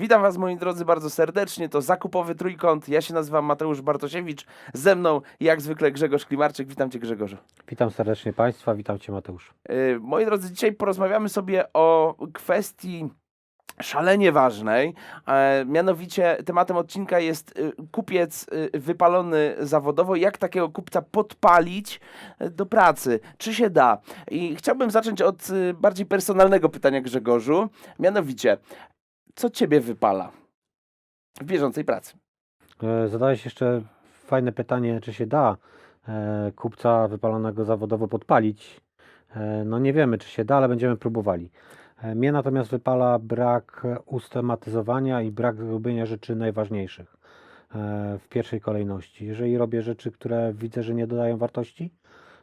Witam Was moi drodzy bardzo serdecznie, to Zakupowy Trójkąt, ja się nazywam Mateusz Bartosiewicz, ze mną jak zwykle Grzegorz Klimarczyk, witam Cię Grzegorzu. Witam serdecznie Państwa, witam Cię Mateusz. Yy, Moi drodzy, dzisiaj porozmawiamy sobie o kwestii szalenie ważnej, e, mianowicie tematem odcinka jest y, kupiec y, wypalony zawodowo, jak takiego kupca podpalić do pracy, czy się da. I chciałbym zacząć od bardziej personalnego pytania Grzegorzu, mianowicie, co Ciebie wypala w bieżącej pracy? E, Zadałeś jeszcze fajne pytanie, czy się da e, kupca wypalonego zawodowo podpalić. E, No nie wiemy, czy się da, ale będziemy próbowali. E, Mnie natomiast wypala brak usystematyzowania i brak robienia rzeczy najważniejszych e, w pierwszej kolejności. Jeżeli robię rzeczy, które widzę, że nie dodają wartości,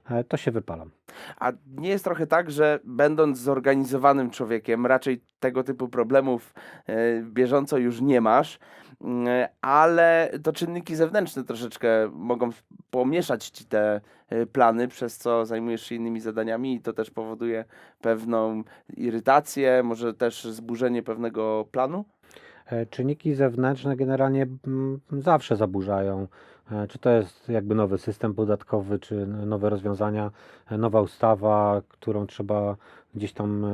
e, to się wypalam. A nie jest trochę tak, że będąc zorganizowanym człowiekiem, raczej tego typu problemów bieżąco już nie masz, ale to czynniki zewnętrzne troszeczkę mogą pomieszać ci te e, plany, przez co zajmujesz się innymi zadaniami i to też powoduje pewną irytację, może też zburzenie pewnego planu? E, Czynniki zewnętrzne generalnie mm, zawsze zaburzają. E, Czy to jest jakby nowy system podatkowy, czy nowe rozwiązania, e, nowa ustawa, którą trzeba gdzieś tam,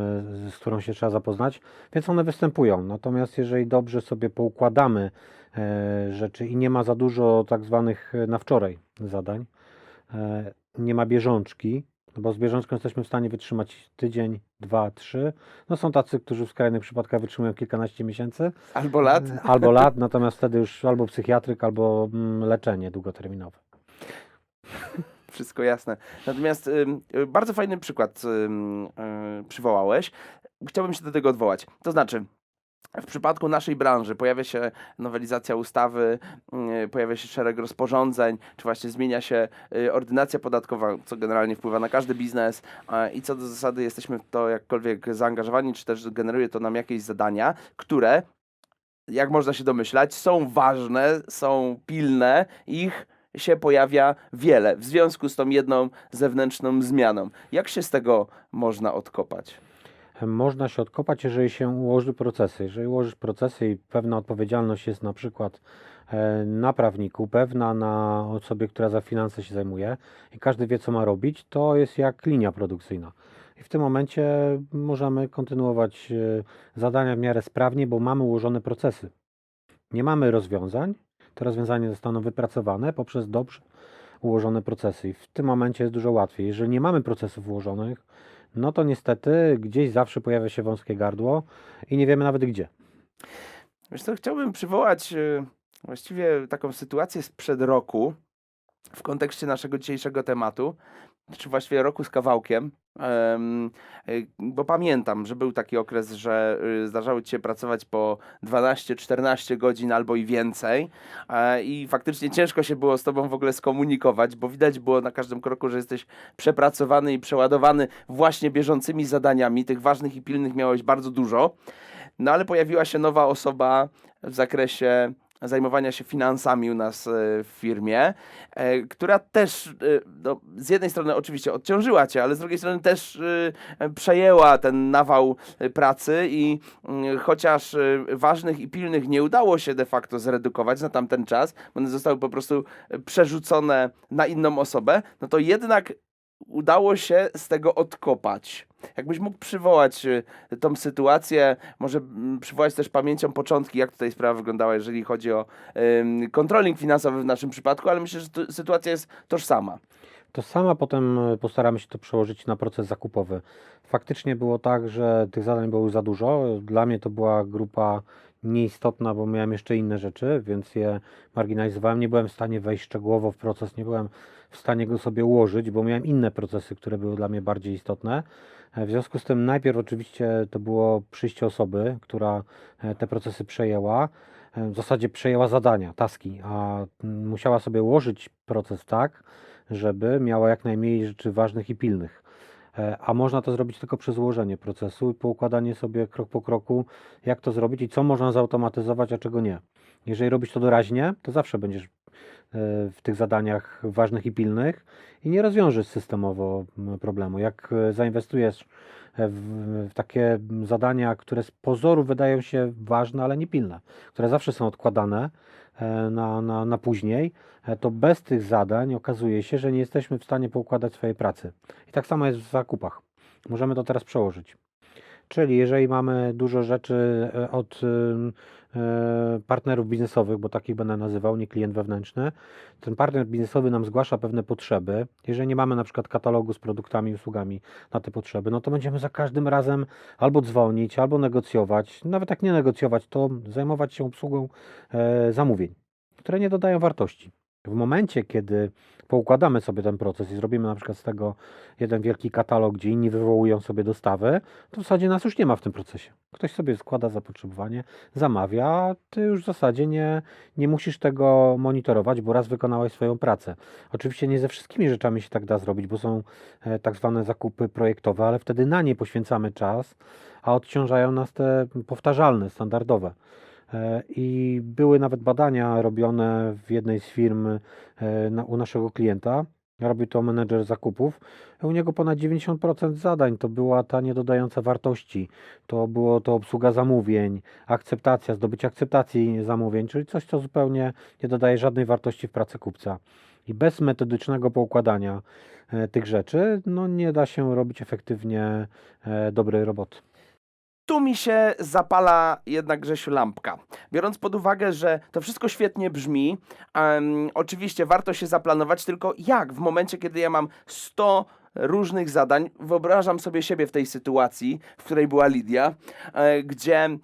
z którą się trzeba zapoznać, więc one występują. Natomiast jeżeli dobrze sobie poukładamy rzeczy i nie ma za dużo tak zwanych na wczoraj zadań, nie ma bieżączki, bo z bieżączką jesteśmy w stanie wytrzymać tydzień, dwa, trzy. No są tacy, którzy w skrajnych przypadkach wytrzymują kilkanaście miesięcy. Albo lat? E, Albo lat, natomiast wtedy już albo psychiatryk, albo mm, leczenie długoterminowe. Wszystko jasne. Natomiast y, bardzo fajny przykład ym, y, przywołałeś. Chciałbym się do tego odwołać. To znaczy, w przypadku naszej branży pojawia się nowelizacja ustawy, y, pojawia się szereg rozporządzeń, czy właśnie zmienia się y, ordynacja podatkowa, co generalnie wpływa na każdy biznes i co do zasady jesteśmy w to jakkolwiek zaangażowani, czy też generuje to nam jakieś zadania, które jak można się domyślać, są ważne, są pilne, ich się pojawia wiele w związku z tą jedną zewnętrzną zmianą. Jak się z tego można odkopać? Można się odkopać, jeżeli się ułoży procesy. Jeżeli ułożysz procesy i pewna odpowiedzialność jest na przykład e, na prawniku, pewna na osobie, która za finanse się zajmuje i każdy wie, co ma robić, to jest jak linia produkcyjna. I w tym momencie możemy kontynuować e, zadania w miarę sprawnie, bo mamy ułożone procesy. Nie mamy rozwiązań, te rozwiązania zostaną wypracowane poprzez dobrze ułożone procesy. I w tym momencie jest dużo łatwiej. Jeżeli nie mamy procesów ułożonych, no to niestety gdzieś zawsze pojawia się wąskie gardło i nie wiemy nawet gdzie. Wiesz co, chciałbym przywołać e, właściwie taką sytuację sprzed roku w kontekście naszego dzisiejszego tematu, czy właściwie roku z kawałkiem, em, bo pamiętam, że był taki okres, że y, zdarzało ci się pracować po 12-14 godzin albo i więcej e, i faktycznie ciężko się było z tobą w ogóle skomunikować, bo widać było na każdym kroku, że jesteś przepracowany i przeładowany właśnie bieżącymi zadaniami, tych ważnych i pilnych miałeś bardzo dużo. No ale pojawiła się nowa osoba w zakresie zajmowania się finansami u nas e, w firmie, e, która też e, no, z jednej strony oczywiście odciążyła cię, ale z drugiej strony też przejęła ten nawał pracy i mm, chociaż ważnych i pilnych nie udało się de facto zredukować na tamten czas, one zostały po prostu przerzucone na inną osobę, no to jednak udało się z tego odkopać. Jakbyś mógł przywołać y, tą sytuację, może przywołać też pamięcią początki, jak tutaj sprawa wyglądała, jeżeli chodzi o ym, controlling finansowy w naszym przypadku, ale myślę, że tu, sytuacja jest tożsama. To sama potem e, postaramy się to przełożyć na proces zakupowy. Faktycznie było tak, że tych zadań było za dużo. Dla mnie to była grupa nieistotna, bo miałem jeszcze inne rzeczy, więc je marginalizowałem. Nie byłem w stanie wejść szczegółowo w proces, nie byłem w stanie go sobie ułożyć, bo miałem inne procesy, które były dla mnie bardziej istotne. E, W związku z tym najpierw oczywiście to było przyjście osoby, która e, te procesy przejęła. E, W zasadzie przejęła zadania, taski, a musiała sobie ułożyć proces tak, żeby miała jak najmniej rzeczy ważnych i pilnych. E, A można to zrobić tylko przez ułożenie procesu i poukładanie sobie krok po kroku, jak to zrobić i co można zautomatyzować, a czego nie. Jeżeli robisz to doraźnie, to zawsze będziesz w tych zadaniach ważnych i pilnych i nie rozwiążesz systemowo problemu. Jak e, zainwestujesz w, takie zadania, które z pozoru wydają się ważne, ale nie pilne, które zawsze są odkładane e, na, na, na później, e, to bez tych zadań okazuje się, że nie jesteśmy w stanie poukładać swojej pracy. I tak samo jest w zakupach. Możemy to teraz przełożyć. Czyli jeżeli mamy dużo rzeczy e, od e, partnerów biznesowych, bo takich będę nazywał, nie klient wewnętrzny, ten partner biznesowy nam zgłasza pewne potrzeby. Jeżeli nie mamy na przykład katalogu z produktami i usługami na te potrzeby, no to będziemy za każdym razem albo dzwonić, albo negocjować. Nawet jak nie negocjować, to zajmować się obsługą e, zamówień, które nie dodają wartości. W momencie, kiedy poukładamy sobie ten proces i zrobimy na przykład z tego jeden wielki katalog, gdzie inni wywołują sobie dostawy, to w zasadzie nas już nie ma w tym procesie. Ktoś sobie składa zapotrzebowanie, zamawia, a ty już w zasadzie nie, nie musisz tego monitorować, bo raz wykonałeś swoją pracę. Oczywiście nie ze wszystkimi rzeczami się tak da zrobić, bo są e, tak zwane zakupy projektowe, ale wtedy na nie poświęcamy czas, a odciążają nas te powtarzalne, standardowe. E, I były nawet badania robione w jednej z firm e, u naszego klienta. Robił to menedżer zakupów. U niego ponad 90% zadań to była ta niedodająca wartości. To było to obsługa zamówień, akceptacja, zdobycie akceptacji zamówień, czyli coś, co zupełnie nie dodaje żadnej wartości w pracy kupca. I bez metodycznego poukładania e, tych rzeczy, no nie da się robić efektywnie dobrej roboty. Tu mi się zapala jednak Grzesiu lampka. Biorąc pod uwagę, że to wszystko świetnie brzmi, em, oczywiście warto się zaplanować, tylko jak w momencie, kiedy ja mam 100 różnych zadań, wyobrażam sobie siebie w tej sytuacji, w której była Lidia, e, gdzie e,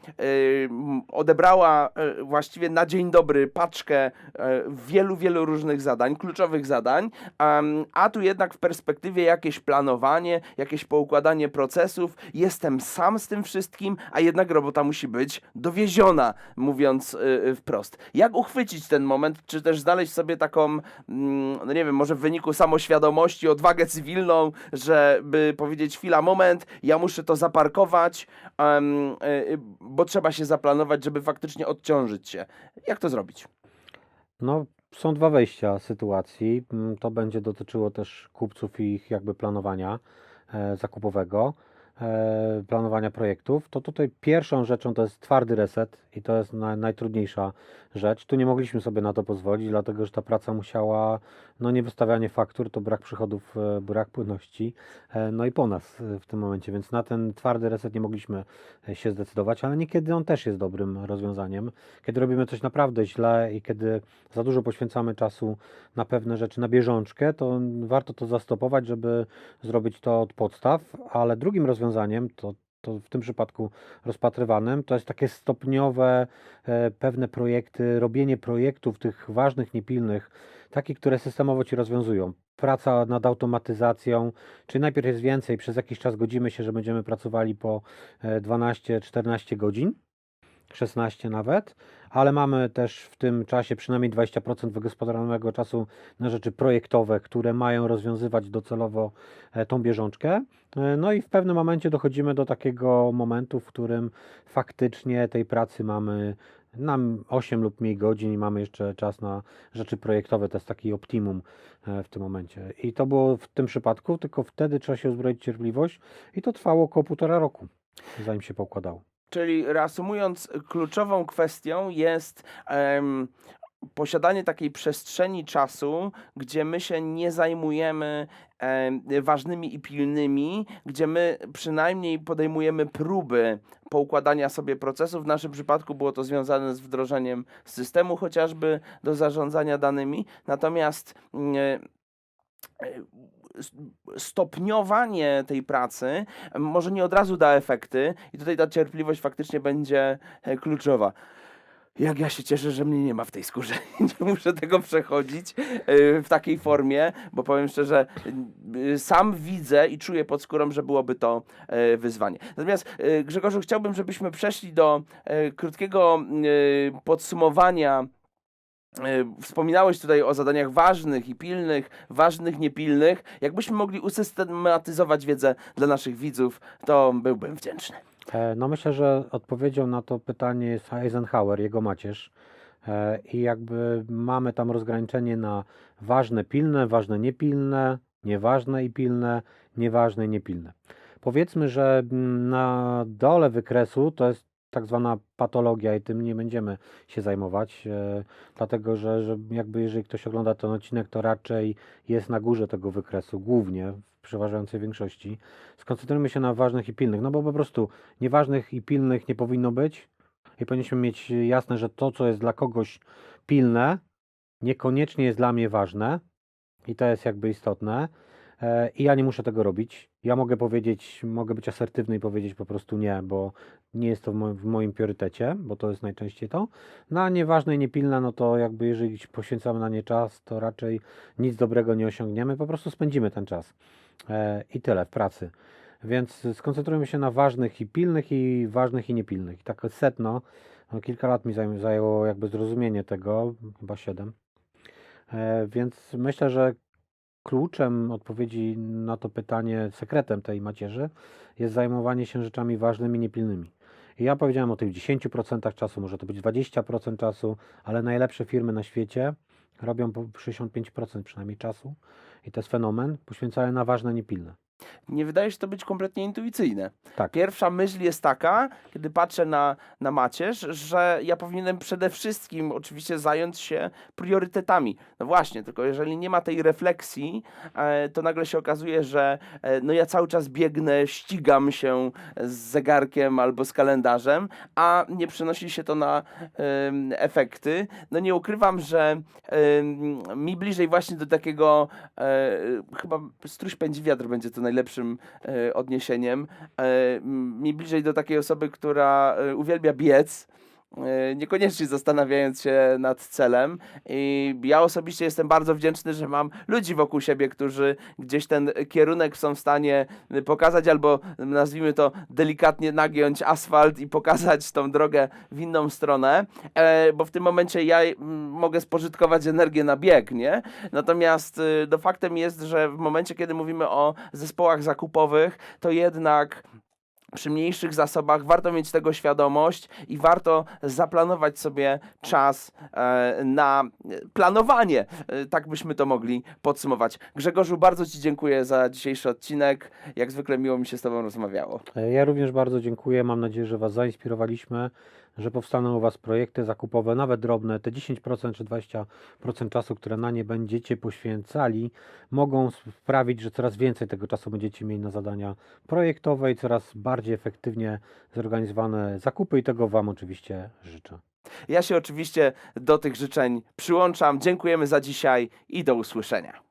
odebrała e, właściwie na dzień dobry paczkę wielu, wielu różnych zadań, kluczowych zadań, a tu jednak w perspektywie jakieś planowanie, jakieś poukładanie procesów, jestem sam z tym wszystkim, a jednak robota musi być dowieziona, mówiąc wprost. Jak uchwycić ten moment, czy też znaleźć sobie taką, mm, no nie wiem, może w wyniku samoświadomości, odwagę cywilną, żeby powiedzieć chwila, moment, ja muszę to zaparkować, y, y, bo trzeba się zaplanować, żeby faktycznie odciążyć się. Jak to zrobić? No, są dwa wejścia sytuacji. Mm, To będzie dotyczyło też kupców i ich jakby planowania e, zakupowego, e, planowania projektów. To tutaj pierwszą rzeczą to jest twardy reset i to jest na, najtrudniejsza rzecz. Tu nie mogliśmy sobie na to pozwolić, dlatego że ta praca musiała, no nie wystawianie faktur, to brak przychodów, e, brak płynności, e, no i po nas e, w tym momencie, więc na ten twardy reset nie mogliśmy się zdecydować, ale niekiedy on też jest dobrym rozwiązaniem. Kiedy robimy coś naprawdę źle i kiedy za dużo poświęcamy czasu na pewne rzeczy, na bieżączkę, to warto to zastopować, żeby zrobić to od podstaw, ale drugim rozwiązaniem to to w tym przypadku rozpatrywanym, to jest takie stopniowe e, pewne projekty, robienie projektów tych ważnych, niepilnych, takich, które systemowo ci rozwiązują. Praca nad automatyzacją, czyli najpierw jest więcej, przez jakiś czas godzimy się, że będziemy pracowali po e, 12-14 godzin, 16 nawet, ale mamy też w tym czasie przynajmniej 20% wygospodarowanego czasu na rzeczy projektowe, które mają rozwiązywać docelowo e, tą bieżączkę. E, No i w pewnym momencie dochodzimy do takiego momentu, w którym faktycznie tej pracy mamy nam 8 lub mniej godzin i mamy jeszcze czas na rzeczy projektowe. To jest taki optimum e, w tym momencie. I to było w tym przypadku, tylko wtedy trzeba się uzbroić cierpliwość i to trwało około półtora roku, zanim się poukładało. Czyli reasumując, kluczową kwestią jest em, posiadanie takiej przestrzeni czasu, gdzie my się nie zajmujemy em, ważnymi i pilnymi, gdzie my przynajmniej podejmujemy próby poukładania sobie procesów. W naszym przypadku było to związane z wdrożeniem systemu chociażby do zarządzania danymi. Natomiast mm, e, stopniowanie tej pracy może nie od razu da efekty i tutaj ta cierpliwość faktycznie będzie e, kluczowa. Jak ja się cieszę, że mnie nie ma w tej skórze. Nie muszę tego przechodzić e, w takiej formie, bo powiem szczerze, y, sam widzę i czuję pod skórą, że byłoby to e, wyzwanie. Natomiast e, Grzegorzu, chciałbym, żebyśmy przeszli do e, krótkiego e, podsumowania E, Wspominałeś tutaj o zadaniach ważnych i pilnych, ważnych, niepilnych. Jakbyśmy mogli usystematyzować wiedzę dla naszych widzów, to byłbym wdzięczny. E, No myślę, że odpowiedzią na to pytanie jest Eisenhower, jego macierz. E, I jakby mamy tam rozgraniczenie na ważne, pilne, ważne, niepilne, nieważne i pilne, nieważne i niepilne. Powiedzmy, że mm, na dole wykresu to jest tak zwana patologia i tym nie będziemy się zajmować, e, dlatego że, że jakby jeżeli ktoś ogląda ten odcinek, to raczej jest na górze tego wykresu, głównie w przeważającej większości. Skoncentrujmy się na ważnych i pilnych, no bo po prostu nieważnych i pilnych nie powinno być i powinniśmy mieć jasne, że to, co jest dla kogoś pilne, niekoniecznie jest dla mnie ważne i to jest jakby istotne. E, I ja nie muszę tego robić. Ja mogę powiedzieć, mogę być asertywny i powiedzieć po prostu nie, bo nie jest to w moim, w moim priorytecie, bo to jest najczęściej to. No a nieważne i niepilne, no to jakby jeżeli poświęcamy na nie czas, to raczej nic dobrego nie osiągniemy, po prostu spędzimy ten czas. E, I tyle w pracy. Więc skoncentrujmy się na ważnych i pilnych i ważnych i niepilnych. I tak setno, no kilka lat mi zajęło jakby zrozumienie tego, chyba siedem. E, Więc myślę, że kluczem odpowiedzi na to pytanie, sekretem tej macierzy jest zajmowanie się rzeczami ważnymi, niepilnymi. I ja powiedziałem o tych 10% czasu, może to być 20% czasu, ale najlepsze firmy na świecie robią po 65% przynajmniej czasu i to jest fenomen, poświęcają na ważne, niepilne. Nie wydaje się to być kompletnie intuicyjne. Tak. Pierwsza myśl jest taka, kiedy patrzę na, na macierz, że ja powinienem przede wszystkim oczywiście zająć się priorytetami. No właśnie, tylko jeżeli nie ma tej refleksji, e, to nagle się okazuje, że e, no ja cały czas biegnę, ścigam się z zegarkiem albo z kalendarzem, a nie przynosi się to na efekty. No nie ukrywam, że mi bliżej właśnie do takiego, e, chyba struś pędzi wiatr będzie to najlepszym e, odniesieniem, e, mi bliżej do takiej osoby, która e, uwielbia biec, niekoniecznie zastanawiając się nad celem. I ja osobiście jestem bardzo wdzięczny, że mam ludzi wokół siebie, którzy gdzieś ten kierunek są w stanie pokazać, albo nazwijmy to delikatnie nagiąć asfalt i pokazać tą drogę w inną stronę, e, bo w tym momencie ja mogę spożytkować energię na bieg, nie? Natomiast y, no, faktem jest, że w momencie, kiedy mówimy o zespołach zakupowych, to jednak przy mniejszych zasobach warto mieć tego świadomość i warto zaplanować sobie czas e, na planowanie. E, tak byśmy to mogli podsumować. Grzegorzu, bardzo Ci dziękuję za dzisiejszy odcinek. Jak zwykle miło mi się z Tobą rozmawiało. E, Ja również bardzo dziękuję. Mam nadzieję, że Was zainspirowaliśmy, że powstaną u Was projekty zakupowe, nawet drobne. Te 10% czy 20% czasu, które na nie będziecie poświęcali, mogą sprawić, że coraz więcej tego czasu będziecie mieli na zadania projektowe i coraz bardziej efektywnie zorganizowane zakupy i tego Wam oczywiście życzę. Ja się oczywiście do tych życzeń przyłączam. Dziękujemy za dzisiaj i do usłyszenia.